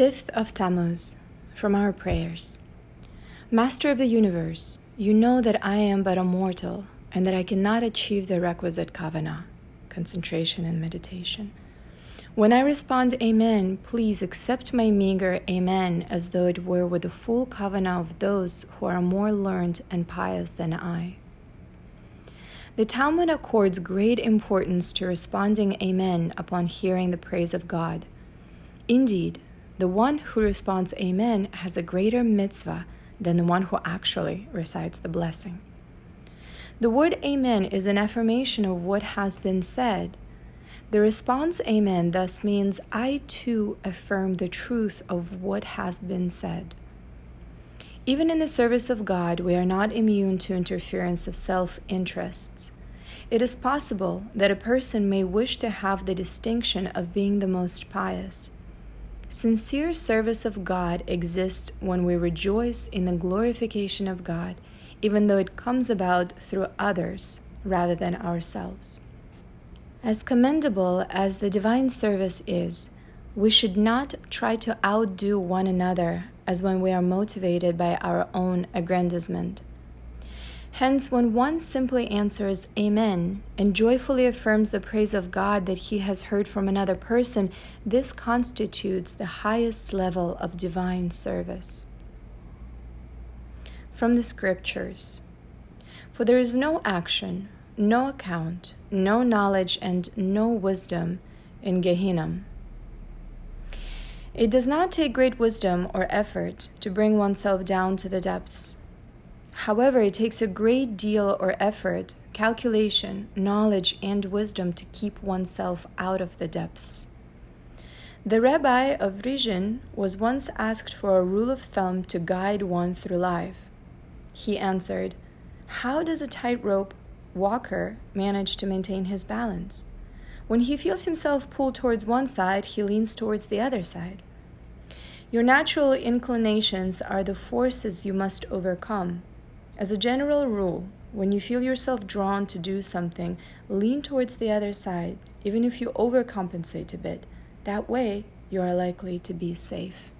5th of Tammuz, from our prayers. Master of the universe, you know that I am but a mortal and that I cannot achieve the requisite kavanah, concentration and meditation. When I respond Amen, please accept my meager Amen as though it were with the full kavanah of those who are more learned and pious than I. The Talmud accords great importance to responding Amen upon hearing the praise of God. Indeed, the one who responds Amen has a greater mitzvah than the one who actually recites the blessing. The word Amen is an affirmation of what has been said. The response Amen thus means I too affirm the truth of what has been said. Even in the service of God, we are not immune to interference of self interests. It is possible that a person may wish to have the distinction of being the most pious. Sincere service of God exists when we rejoice in the glorification of God, even though it comes about through others rather than ourselves. As commendable as the divine service is, we should not try to outdo one another as when we are motivated by our own aggrandizement. Hence, when one simply answers Amen and joyfully affirms the praise of God that he has heard from another person, this constitutes the highest level of divine service. From the Scriptures For there is no action, no account, no knowledge, and no wisdom in Gehinnom. It does not take great wisdom or effort to bring oneself down to the depths. However, it takes a great deal or effort, calculation, knowledge, and wisdom to keep oneself out of the depths. The rabbi of Rizhin was once asked for a rule of thumb to guide one through life. He answered, How does a tightrope walker manage to maintain his balance? When he feels himself pulled towards one side, he leans towards the other side. Your natural inclinations are the forces you must overcome. As a general rule, when you feel yourself drawn to do something, lean towards the other side, even if you overcompensate a bit. That way, you are likely to be safe.